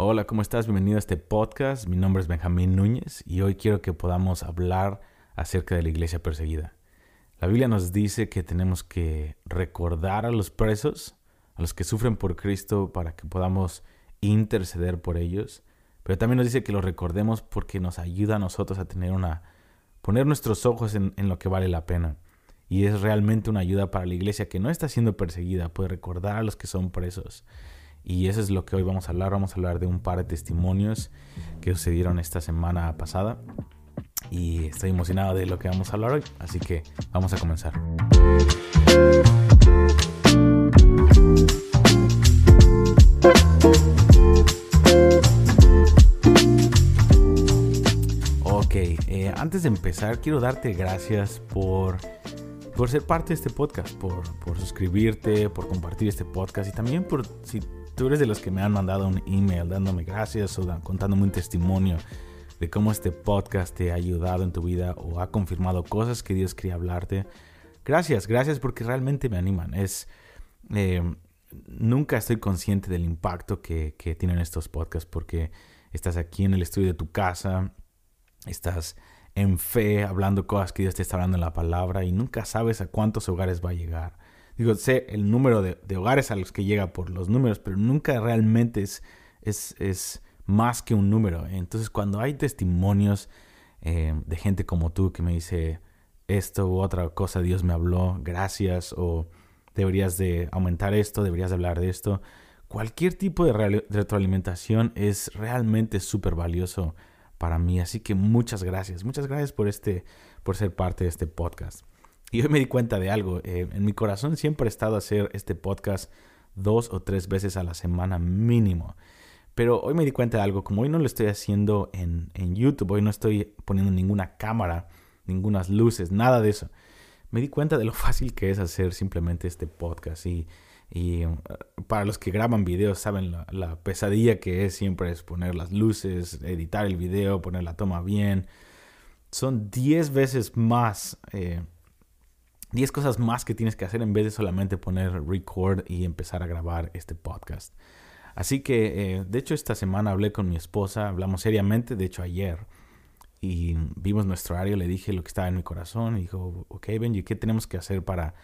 Hola, ¿cómo estás? Bienvenido a este podcast. Mi nombre es Benjamín Núñez y hoy quiero que podamos hablar acerca de la iglesia perseguida. La Biblia nos dice que tenemos que recordar a los presos, a los que sufren por Cristo, para que podamos interceder por ellos. Pero también nos dice que los recordemos porque nos ayuda a nosotros a tener una, poner nuestros ojos en, en lo que vale la pena. Y es realmente una ayuda para la iglesia que no está siendo perseguida, puede recordar a los que son presos. Y eso es lo que hoy vamos a hablar. Vamos a hablar de un par de testimonios que sucedieron esta semana pasada. Y estoy emocionado de lo que vamos a hablar hoy. Así que vamos a comenzar. Ok, eh, antes de empezar quiero darte gracias por por ser parte de este podcast, por, por, suscribirte, por compartir este podcast y también por tú eres de los que me han mandado un email dándome gracias o contándome un testimonio de cómo este podcast te ha ayudado en tu vida o ha confirmado cosas que Dios quería hablarte. Gracias, gracias porque realmente me animan. Es eh, nunca estoy consciente del impacto que, que tienen estos podcasts porque estás aquí en el estudio de tu casa, estás en fe hablando cosas que Dios te está hablando en la palabra y nunca sabes a cuántos hogares va a llegar. Digo, sé el número de, hogares a los que llega por los números, pero nunca realmente es, es, es más que un número. Entonces, cuando hay testimonios eh, de gente como tú que me dice esto u otra cosa, Dios me habló, gracias, o deberías de aumentar esto, deberías de hablar de esto, cualquier tipo de retroalimentación es realmente súper valioso para mí. Así que muchas gracias, muchas gracias por, este, por ser parte de este podcast. Y hoy me di cuenta de algo. Eh, en mi corazón siempre he estado hacer este podcast dos o tres veces a la semana mínimo. Pero hoy me di cuenta de algo. Como hoy no lo estoy haciendo en, en YouTube, hoy no estoy poniendo ninguna cámara, ninguna luces, nada de eso. Me di cuenta de lo fácil que es hacer simplemente este podcast. Y, y uh, para los que graban videos saben la, la, pesadilla que es siempre es poner las luces, editar el video, poner la toma bien. Son 10 veces más eh, 10 cosas más que tienes que hacer en vez de solamente poner record y empezar a grabar este podcast. Así que, eh, de hecho, esta semana hablé con mi esposa, hablamos seriamente, de hecho ayer, y vimos nuestro horario, le dije lo que estaba en mi corazón, y dijo, ok Benji, ¿qué tenemos que hacer para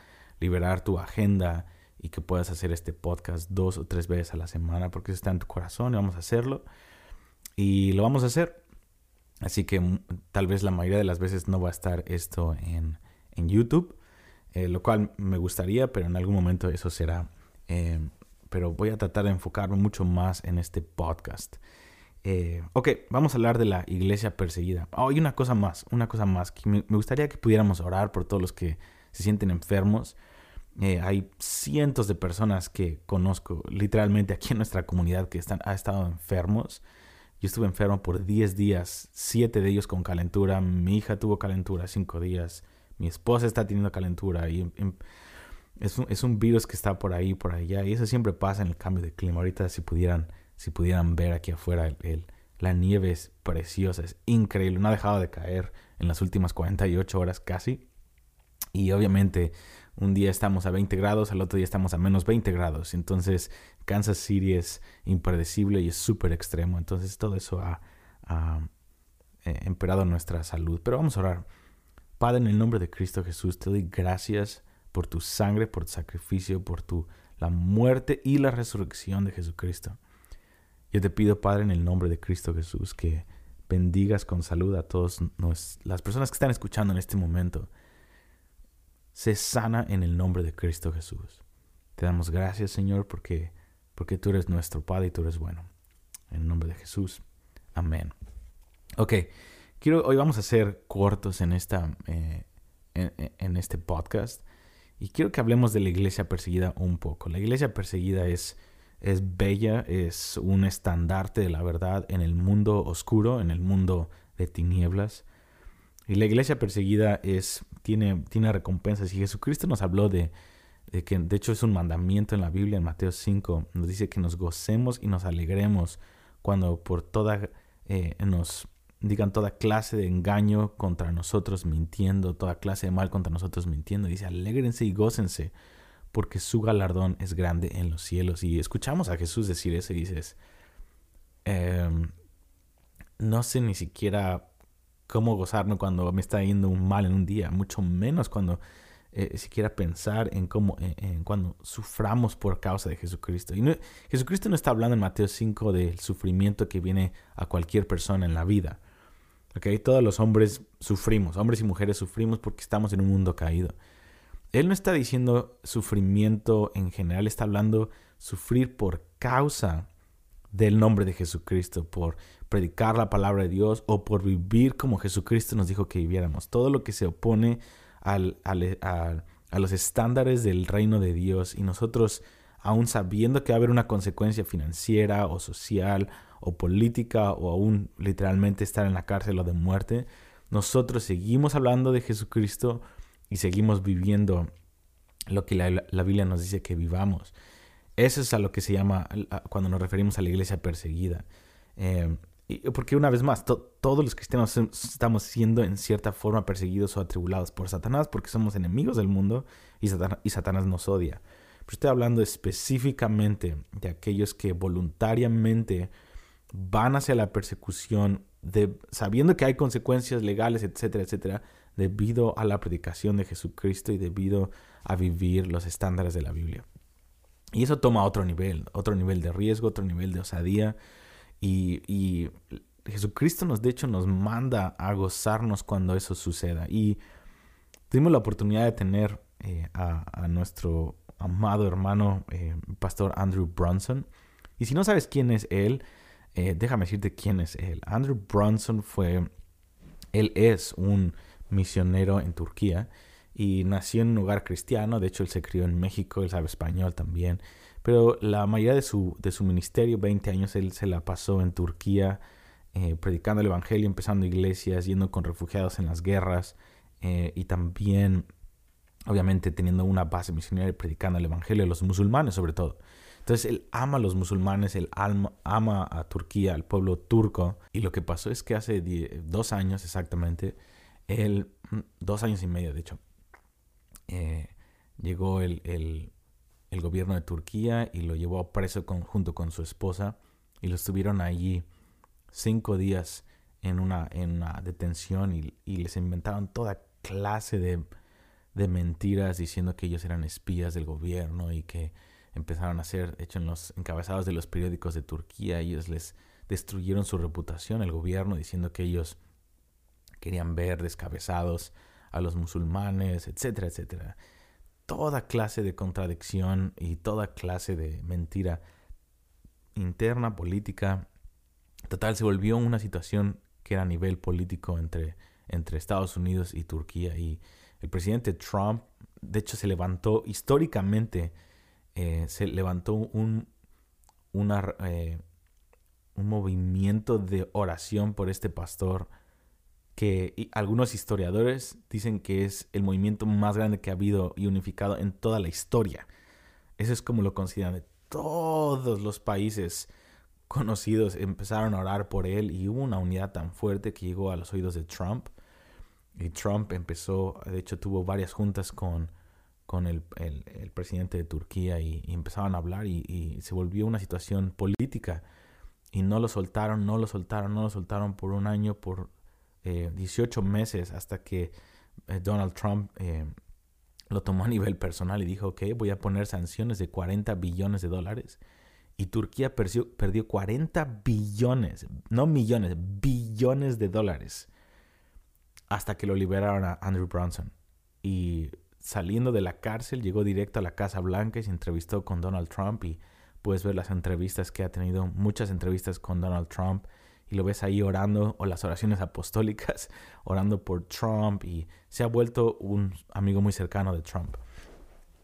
liberar tu agenda y que puedas hacer este podcast dos o tres veces a la semana? Porque eso está en tu corazón y vamos a hacerlo. Y lo vamos a hacer. Así que mm, tal vez la mayoría de las veces no va a estar esto en, en YouTube eh, lo cual me gustaría, pero en algún momento eso será. Eh, pero voy a tratar de enfocarme mucho más en este podcast. Eh, ok, vamos a hablar de la iglesia perseguida. Oh, y una cosa más, una cosa más. me, gustaría que pudiéramos orar por todos los que se sienten enfermos. hay cientos de personas que conozco literalmente aquí en nuestra comunidad que están, ha estado enfermos. Yo estuve enfermo por 10 días, 7 de ellos con calentura. Mi hija tuvo calentura 5 días mi esposa está teniendo calentura y em, es un, virus que está por ahí, por allá, y eso siempre pasa en el cambio de clima. Ahorita si pudieran, si pudieran ver aquí afuera, el, la nieve es preciosa, es increíble, no ha dejado de caer en las últimas 48 horas casi. Y obviamente un día estamos a 20 grados, al otro día estamos a menos 20 grados. Entonces Kansas City es impredecible y es súper extremo. Entonces todo eso ha, ha eh, empeorado nuestra salud. Pero vamos a orar. Padre, en el nombre de Cristo Jesús, te doy gracias por tu sangre, por tu sacrificio, por tu, la muerte y la resurrección de Jesucristo. Yo te pido, Padre, en el nombre de Cristo Jesús, que bendigas con salud a todas las personas que están escuchando en este momento. Se sana en el nombre de Cristo Jesús. Te damos gracias, Señor, porque, porque tú eres nuestro Padre y tú eres bueno. En el nombre de Jesús. Amén. Ok hoy vamos a ser cortos en, esta, eh, en, este podcast y quiero que hablemos de la iglesia perseguida un poco. La iglesia perseguida es, es bella, es un estandarte de la verdad en el mundo oscuro, en el mundo de tinieblas. Y la iglesia perseguida es, tiene, tiene recompensas. Y Jesucristo nos habló de, que, de hecho, es un mandamiento en la Biblia, en Mateo 5, nos dice que nos gocemos y nos alegremos cuando por toda eh, nos digan toda clase de engaño contra nosotros mintiendo, toda clase de mal contra nosotros mintiendo. Dice, alégrense y gócense, porque su galardón es grande en los cielos. Y escuchamos a Jesús decir eso y dices, Em, no sé ni siquiera cómo gozarme cuando me está yendo un mal en un día, mucho menos cuando eh, siquiera pensar en cómo, en, cuando suframos por causa de Jesucristo. Y Jesucristo no está hablando en Mateo 5 del sufrimiento que viene a cualquier persona en la vida. ¿Okay? Todos los hombres sufrimos, hombres y mujeres sufrimos porque estamos en un mundo caído. Él no está diciendo sufrimiento en general, está hablando sufrir por causa del nombre de Jesucristo, por predicar la palabra de Dios o por vivir como Jesucristo nos dijo que viviéramos. Todo lo que se opone al, a los estándares del reino de Dios y nosotros, aún sabiendo que va a haber una consecuencia financiera o social o política o aún literalmente estar en la cárcel o de muerte, nosotros seguimos hablando de Jesucristo y seguimos viviendo lo que la, Biblia nos dice que vivamos. Eso es a lo que se llama cuando nos referimos a la iglesia perseguida. Eh, porque una vez más, todos los cristianos estamos siendo en cierta forma perseguidos o atribulados por Satanás porque somos enemigos del mundo y Satanás, nos odia. Pero estoy hablando específicamente de aquellos que voluntariamente van hacia la persecución de, sabiendo que hay consecuencias legales, etcétera, etcétera, debido a la predicación de Jesucristo y debido a vivir los estándares de la Biblia. Y eso toma otro nivel, otro nivel de riesgo, otro nivel de osadía, y, Jesucristo nos, de hecho, nos manda a gozarnos cuando eso suceda. Y tuvimos la oportunidad de tener eh, a, nuestro amado hermano, eh, pastor Andrew Bronson. Y si no sabes quién es él, eh, déjame decirte quién es él. Andrew Bronson fue, él es un misionero en Turquía y nació en un lugar cristiano. De hecho, él se crió en México, él sabe español también. Pero la mayoría de su, de su ministerio, 20 años, él se la pasó en Turquía eh, predicando el Evangelio, empezando iglesias, yendo con refugiados en las guerras eh, y también, obviamente, teniendo una base misionera y predicando el Evangelio a los musulmanes sobre todo. Entonces él ama a los musulmanes, él ama a Turquía, al pueblo turco. Y lo que pasó es que hace dos años exactamente, él, mm, dos años y medio de hecho, eh, llegó el, el gobierno de Turquía y lo llevó a preso junto con su esposa y lo estuvieron allí cinco días en una, en una detención y, les inventaron toda clase de, de, mentiras diciendo que ellos eran espías del gobierno y que empezaron a ser, hecho en los encabezados de los periódicos de Turquía, ellos les destruyeron su reputación, el gobierno, diciendo que ellos querían ver descabezados a los musulmanes, etcétera, etcétera toda clase de contradicción y toda clase de mentira interna, política. Total, se volvió una situación que era a nivel político entre, entre Estados Unidos y Turquía. Y el presidente Trump, de hecho, se levantó históricamente, eh, se levantó un, eh, un movimiento de oración por este pastor que algunos historiadores dicen que es el movimiento más grande que ha habido y unificado en toda la historia. Eso es como lo consideran. Todos los países conocidos empezaron a orar por él y hubo una unidad tan fuerte que llegó a los oídos de Trump. Y Trump empezó, de hecho tuvo varias juntas con, con el, presidente de Turquía y, empezaron a hablar y, y, se volvió una situación política. Y no lo soltaron, no lo soltaron, no lo soltaron por un año, por 18 eh, meses hasta que eh, Donald Trump eh, lo tomó a nivel personal y dijo, que voy a poner sanciones de 40 billones de dólares. Y Turquía perdió, perdió 40 billones, no millones, billones de dólares hasta que lo liberaron a Andrew Bronson. Y saliendo de la cárcel llegó directo a la Casa Blanca y se entrevistó con Donald Trump y puedes ver las entrevistas que ha tenido, muchas entrevistas con Donald Trump y lo ves ahí orando, o las oraciones apostólicas, orando por Trump, y se ha vuelto un amigo muy cercano de Trump.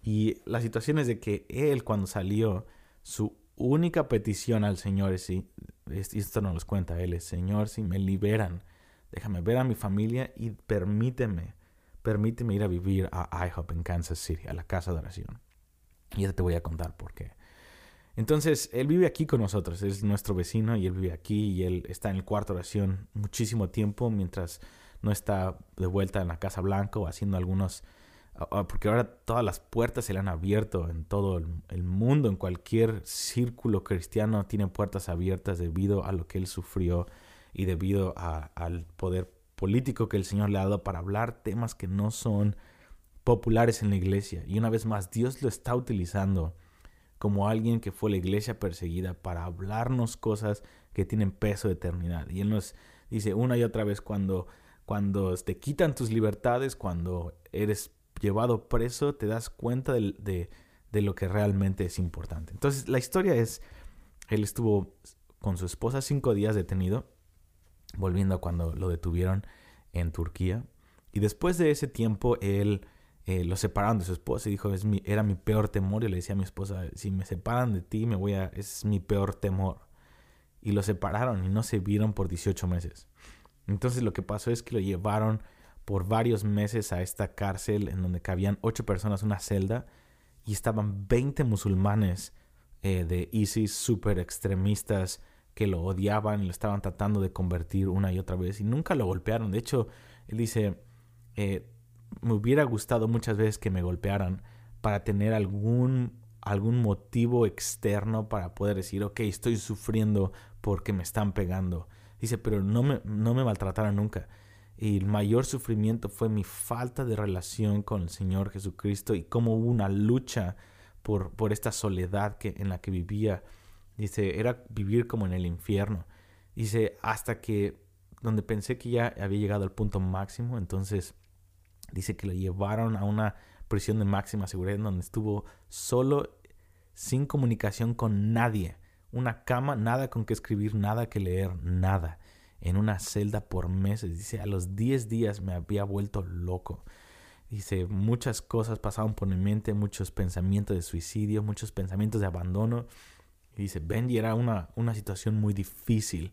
Y la situación es de que él cuando salió, su única petición al Señor es, y esto no nos cuenta él, es, Señor, si me liberan, déjame ver a mi familia y permíteme, permíteme ir a vivir a IHOP en Kansas City, a la casa de oración. Y ya te voy a contar por qué. Entonces, él vive aquí con nosotros, es nuestro vecino y él vive aquí y él está en el cuarto oración muchísimo tiempo mientras no está de vuelta en la Casa Blanca o haciendo algunos porque ahora todas las puertas se le han abierto en todo el mundo, en cualquier círculo cristiano tiene puertas abiertas debido a lo que él sufrió y debido al poder político que el Señor le ha dado para hablar temas que no son populares en la iglesia. Y una vez más, Dios lo está utilizando como alguien que fue la iglesia perseguida para hablarnos cosas que tienen peso de eternidad. Y Él nos dice una y otra vez cuando, cuando te quitan tus libertades, cuando eres llevado preso, te das cuenta de, de, lo que realmente es importante. Entonces la historia es, él estuvo con su esposa cinco días detenido, volviendo a cuando lo detuvieron en Turquía. Y después de ese tiempo, él eh, lo separaron de su esposa y dijo, es mi, era mi peor temor. Y le decía a mi esposa, si me separan de ti, me voy a, es mi peor temor. Y lo separaron y no se vieron por 18 meses. Entonces lo que pasó es que lo llevaron por varios meses a esta cárcel en donde cabían ocho personas, una celda, y estaban 20 musulmanes eh, de ISIS súper extremistas que lo odiaban y lo estaban tratando de convertir una y otra vez y nunca lo golpearon. De hecho, él dice, eh, me hubiera gustado muchas veces que me golpearan para tener algún, algún motivo externo para poder decir, ok, estoy sufriendo porque me están pegando. Dice, pero no me, no me maltrataron nunca. Y el mayor sufrimiento fue mi falta de relación con el Señor Jesucristo y cómo hubo una lucha por, por esta soledad que, en la que vivía. Dice, era vivir como en el infierno. Dice, hasta que, donde pensé que ya había llegado al punto máximo, entonces dice que lo llevaron a una prisión de máxima seguridad donde estuvo solo, sin comunicación con nadie. Una cama, nada con que escribir, nada que leer, nada en una celda por meses. Dice, a los 10 días me había vuelto loco. Dice, muchas cosas pasaban por mi mente, muchos pensamientos de suicidio, muchos pensamientos de abandono. Dice, Bendy era una, una situación muy difícil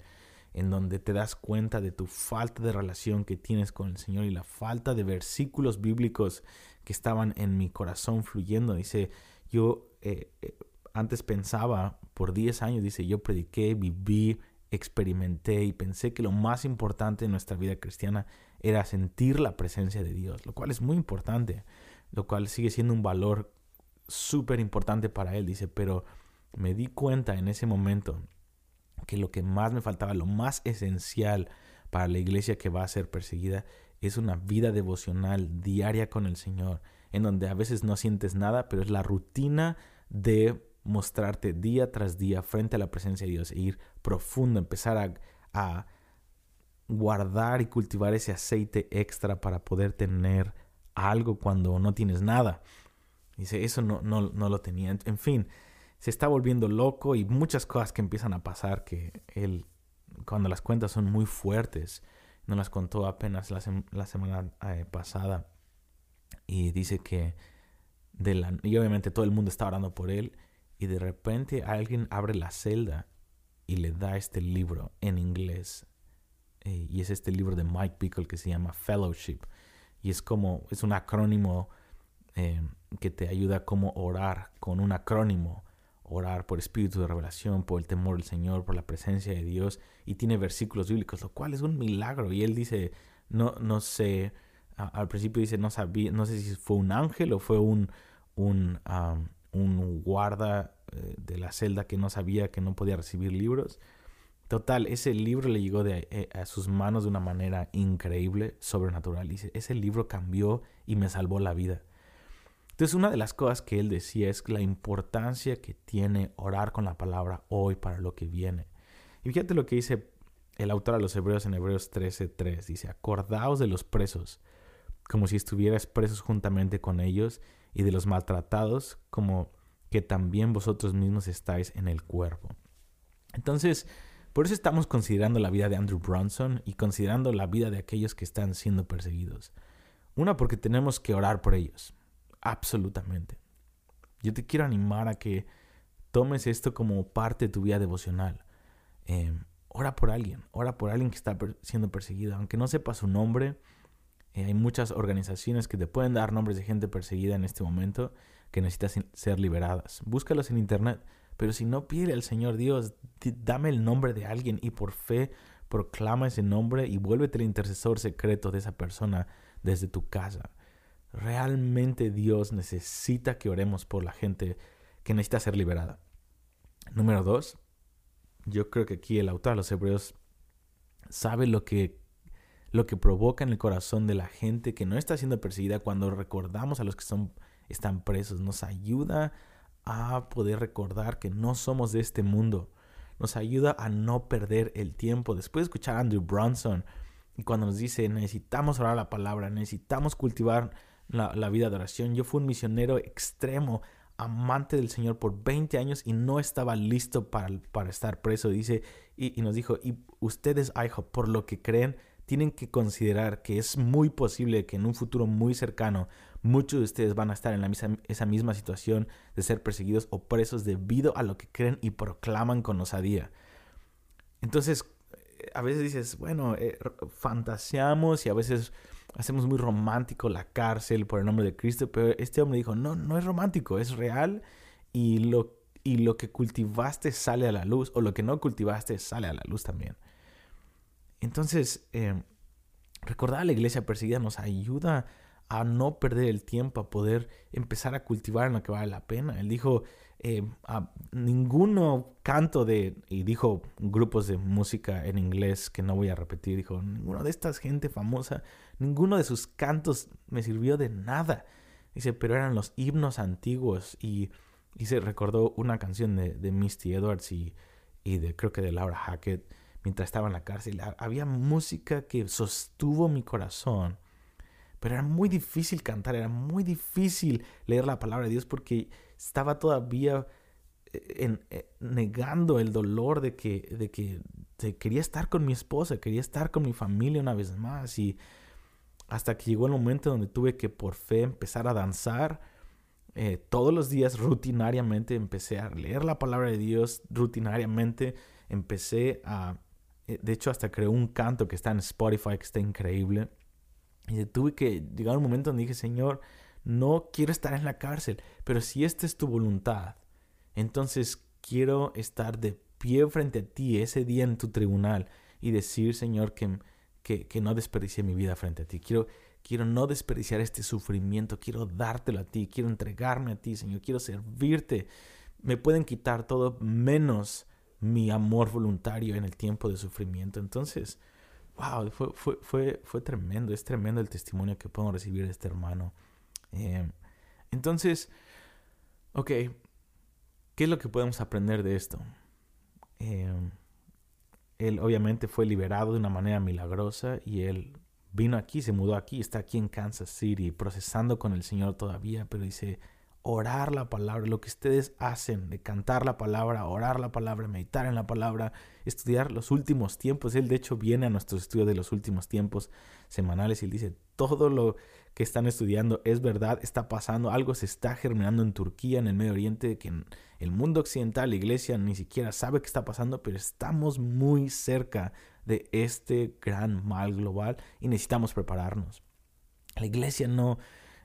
en donde te das cuenta de tu falta de relación que tienes con el Señor y la falta de versículos bíblicos que estaban en mi corazón fluyendo. Dice, yo eh, eh, antes pensaba por 10 años, dice, yo prediqué, viví, experimenté y pensé que lo más importante en nuestra vida cristiana era sentir la presencia de Dios, lo cual es muy importante, lo cual sigue siendo un valor súper importante para él, dice, pero me di cuenta en ese momento que lo que más me faltaba, lo más esencial para la iglesia que va a ser perseguida, es una vida devocional diaria con el Señor, en donde a veces no sientes nada, pero es la rutina de mostrarte día tras día frente a la presencia de Dios e ir profundo, empezar a, a guardar y cultivar ese aceite extra para poder tener algo cuando no tienes nada. Dice, eso no, no, no lo tenía. En fin, se está volviendo loco y muchas cosas que empiezan a pasar que él, cuando las cuentas son muy fuertes, no las contó apenas la, semana eh, pasada. Y dice que, y obviamente todo el mundo está orando por él y de repente alguien abre la celda y le da este libro en inglés. Eh, y es este libro de Mike Pickle que se llama Fellowship. Y es como, es un acrónimo eh, que te ayuda como orar con un acrónimo. Orar por espíritu de revelación, por el temor del Señor, por la presencia de Dios. Y tiene versículos bíblicos, lo cual es un milagro. Y él dice, no, no sé, al principio dice, no sabía, no sé si fue un ángel o fue un, un un guarda eh, de la celda que no sabía que no podía recibir libros. Total, ese libro le llegó de, eh, a sus manos de una manera increíble, sobrenatural. Dice, ese libro cambió y me salvó la vida. Entonces, una de las cosas que él decía es la importancia que tiene orar con la palabra hoy para lo que viene. Y fíjate lo que dice el autor a los Hebreos en Hebreos 13:3. Dice, acordaos de los presos, como si estuvieras presos juntamente con ellos y de los maltratados como que también vosotros mismos estáis en el cuerpo. Entonces, por eso estamos considerando la vida de Andrew Bronson y considerando la vida de aquellos que están siendo perseguidos. Una, porque tenemos que orar por ellos. Absolutamente. Yo te quiero animar a que tomes esto como parte de tu vida devocional. Eh, ora por alguien, ora por alguien que está siendo perseguido. Aunque no sepa su nombre, eh, hay muchas organizaciones que te pueden dar nombres de gente perseguida en este momento que necesitan ser liberadas. Búscalos en internet. Pero si no pide al Señor Dios, dame el nombre de alguien y por fe proclama ese nombre y vuélvete el intercesor secreto de esa persona desde tu casa. Realmente Dios necesita que oremos por la gente que necesita ser liberada. Número dos, yo creo que aquí el autor de los Hebreos sabe lo que, lo que provoca en el corazón de la gente que no está siendo perseguida cuando recordamos a los que están presos. Nos ayuda a poder recordar que no somos de este mundo. Nos ayuda a no perder el tiempo. Después de escuchar a Andrew Bronson y cuando nos dice necesitamos orar la palabra, necesitamos cultivar la, vida de oración. Yo fui un misionero extremo, amante del Señor por 20 años y no estaba listo para, para estar preso. Dice, y, nos dijo, y ustedes, hijo, por lo que creen, tienen que considerar que es muy posible que en un futuro muy cercano muchos de ustedes van a estar en la misma, esa misma situación de ser perseguidos o presos debido a lo que creen y proclaman con osadía. Entonces, a veces dices, bueno, eh, fantaseamos y a veces hacemos muy romántico la cárcel por el nombre de Cristo, pero este hombre dijo, no, no es romántico, es real y lo, y lo que cultivaste sale a la luz, o lo que no cultivaste sale a la luz también. Entonces, eh, recordar a la iglesia perseguida nos ayuda a no perder el tiempo, a poder empezar a cultivar en lo que vale la pena. Él dijo, eh, a ninguno canto de, y dijo grupos de música en inglés que no voy a repetir, dijo, ninguno de estas gente famosa, ninguno de sus cantos me sirvió de nada. Dice, pero eran los himnos antiguos y, y se recordó una canción de, de Misty Edwards y, y, de creo que de Laura Hackett mientras estaba en la cárcel. Había música que sostuvo mi corazón pero era muy difícil cantar, era muy difícil leer la palabra de Dios porque estaba todavía eh, eh, negando el dolor de que, de que quería estar con mi esposa, quería estar con mi familia una vez más. Y hasta que llegó el momento donde tuve que por fe empezar a danzar. Eh, todos los días rutinariamente empecé a leer la palabra de Dios, rutinariamente empecé a... De hecho, hasta creé un canto que está en Spotify que está increíble y tuve que llegar a un momento donde dije, Señor, no quiero estar en la cárcel, pero si esta es tu voluntad, entonces quiero estar de pie frente a ti ese día en tu tribunal y decir, Señor, que, que, no desperdicié mi vida frente a ti. Quiero, quiero no desperdiciar este sufrimiento, quiero dártelo a ti, quiero entregarme a ti, Señor, quiero servirte. Me pueden quitar todo menos mi amor voluntario en el tiempo de sufrimiento. Entonces, wow, fue, fue, fue, fue tremendo, es tremendo el testimonio que podemos recibir de este hermano. Eh, entonces, ok, ¿qué es lo que podemos aprender de esto? Eh, él obviamente fue liberado de una manera milagrosa y él vino aquí, se mudó aquí, está aquí en Kansas City, procesando con el Señor todavía, pero dice, orar la palabra, lo que ustedes hacen de cantar la palabra, orar la palabra, meditar en la palabra, estudiar los últimos tiempos. Él de hecho viene a nuestro estudio de los últimos tiempos semanales y dice, todo lo que están estudiando es verdad, está pasando, algo se está germinando en Turquía, en el Medio Oriente, que en el mundo occidental, la iglesia ni siquiera sabe qué está pasando, pero estamos muy cerca de este gran mal global y necesitamos prepararnos. La iglesia no,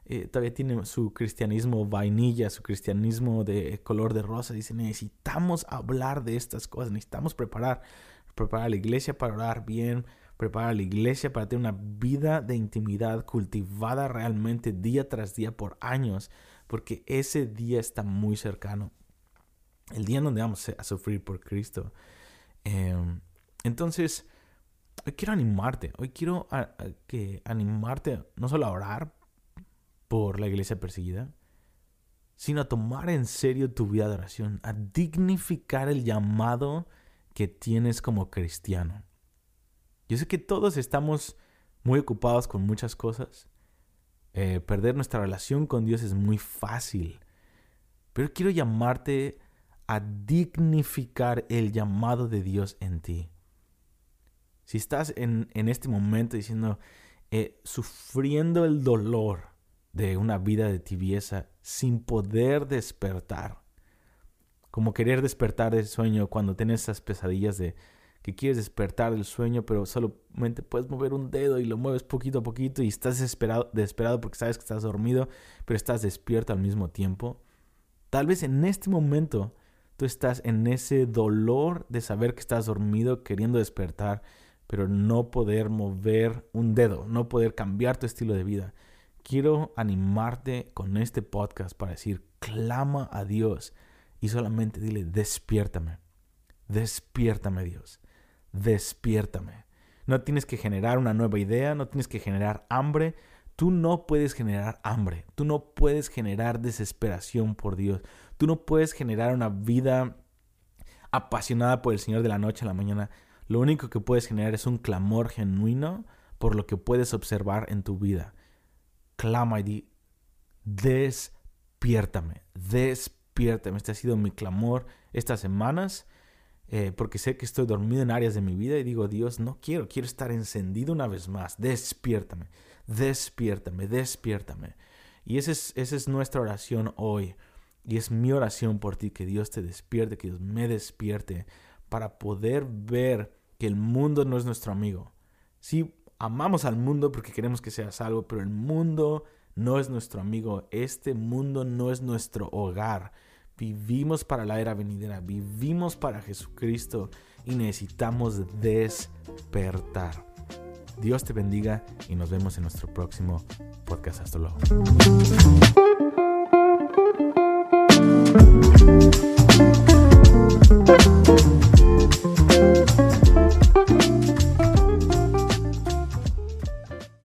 eh, todavía tiene su cristianismo vainilla, su cristianismo de color de rosa. Dice, necesitamos hablar de estas cosas, necesitamos preparar, preparar a la iglesia para orar bien, preparar a la iglesia para tener una vida de intimidad cultivada realmente día tras día por años, porque ese día está muy cercano. El día en donde vamos a sufrir por Cristo. Em, entonces, hoy quiero animarte, hoy quiero que animarte no solo a orar por la iglesia perseguida, sino a tomar en serio tu vida de oración, a dignificar el llamado que tienes como cristiano. Yo sé que todos estamos muy ocupados con muchas cosas. Eh, perder nuestra relación con Dios es muy fácil. Pero quiero llamarte a dignificar el llamado de Dios en ti. Si estás en, este momento diciendo, eh, sufriendo el dolor de una vida de tibieza sin poder despertar. Como querer despertar del sueño cuando tienes esas pesadillas de que quieres despertar del sueño, pero solamente puedes mover un dedo y lo mueves poquito a poquito y estás desesperado, desesperado porque sabes que estás dormido, pero estás despierto al mismo tiempo. Tal vez en este momento tú estás en ese dolor de saber que estás dormido, queriendo despertar, pero no poder mover un dedo, no poder cambiar tu estilo de vida quiero animarte con este podcast para decir, clama a Dios y solamente dile, despiértame, despiértame Dios, despiértame. No tienes que generar una nueva idea, no tienes que generar hambre, Tú no puedes generar hambre, tú no puedes generar desesperación por Dios, tú no puedes generar una vida apasionada por el Señor de la noche a la mañana. Lo único que puedes generar es un clamor genuino por lo que puedes observar en tu vida. Clama y di, despiértame, despiértame. Este ha sido mi clamor estas semanas. Eh, porque sé que estoy dormido en áreas de mi vida y digo, Dios, no quiero, quiero estar encendido una vez más, despiértame despiértame, despiértame. Y esa es, esa es nuestra oración hoy. Y es mi oración por ti, que Dios te despierte, que Dios me despierte, para poder ver que el mundo no es nuestro amigo. Sí, amamos al mundo porque queremos que sea salvo, pero el mundo no es nuestro amigo, este mundo no es nuestro hogar. Vivimos para la era venidera, vivimos para Jesucristo y necesitamos despertar. Dios te bendiga y nos vemos en nuestro próximo podcast. Hasta luego.